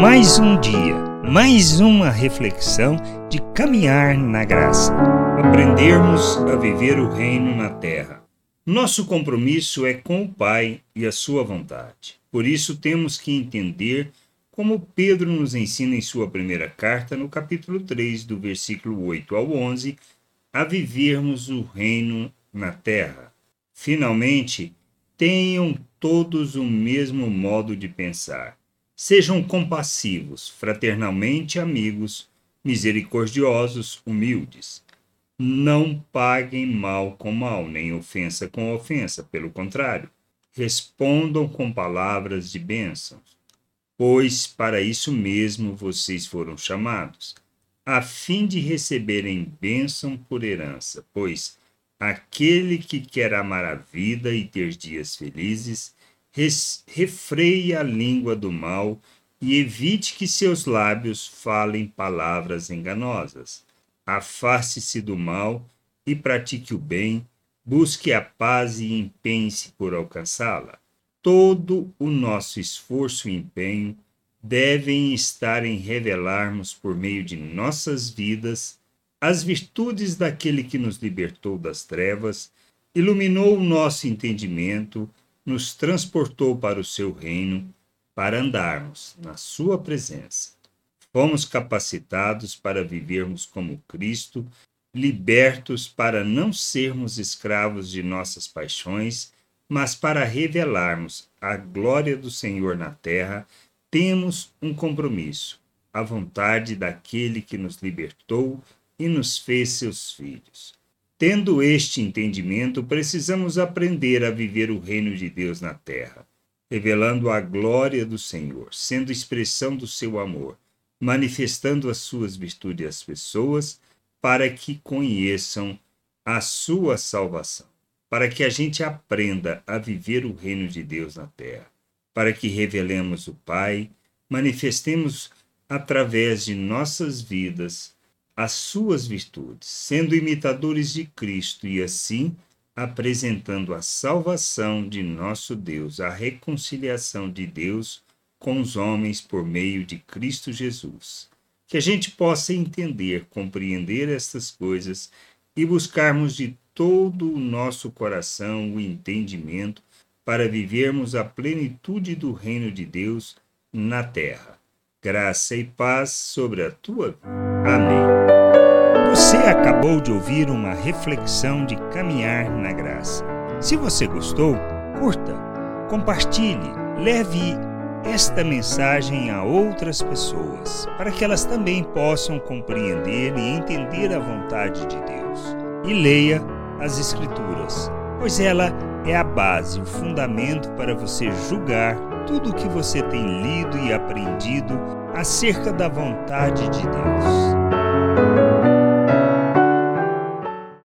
Mais um dia, mais uma reflexão de caminhar na graça, aprendermos a viver o reino na terra. Nosso compromisso é com o Pai e a Sua vontade. Por isso temos que entender como Pedro nos ensina em sua primeira carta, no capítulo 3, do versículo 8 ao 11, a vivermos o reino na terra. Finalmente, tenham todos o mesmo modo de pensar Sejam compassivos, fraternalmente amigos, misericordiosos, humildes. Não paguem mal com mal, nem ofensa com ofensa, pelo contrário, respondam com palavras de bênçãos, pois para isso mesmo vocês foram chamados, a fim de receberem bênção por herança, pois aquele que quer amar a vida e ter dias felizes, refreie a língua do mal e evite que seus lábios falem palavras enganosas. Afaste-se do mal e pratique o bem, busque a paz e empenhe-se por alcançá-la. Todo o nosso esforço e empenho devem estar em revelarmos por meio de nossas vidas as virtudes daquele que nos libertou das trevas, iluminou o nosso entendimento nos transportou para o seu reino para andarmos na sua presença. Fomos capacitados para vivermos como Cristo, libertos para não sermos escravos de nossas paixões, mas para revelarmos a glória do Senhor na terra, temos um compromisso, a vontade daquele que nos libertou e nos fez seus filhos. Tendo este entendimento, precisamos aprender a viver o reino de Deus na terra, revelando a glória do Senhor, sendo expressão do seu amor, manifestando as suas virtudes às pessoas, para que conheçam a sua salvação, para que a gente aprenda a viver o reino de Deus na terra, para que revelemos o Pai, manifestemos através de nossas vidas as suas virtudes, sendo imitadores de Cristo e assim apresentando a salvação de nosso Deus, a reconciliação de Deus com os homens por meio de Cristo Jesus. Que a gente possa entender, compreender estas coisas e buscarmos de todo o nosso coração o entendimento para vivermos a plenitude do reino de Deus na terra. Graça e paz sobre a tua vida. Amém. Você acabou de ouvir uma reflexão de caminhar na graça. Se você gostou, curta, compartilhe, leve esta mensagem a outras pessoas, para que elas também possam compreender e entender a vontade de Deus. E leia as Escrituras, pois ela é a base, o fundamento para você julgar tudo o que você tem lido e aprendido acerca da vontade de Deus.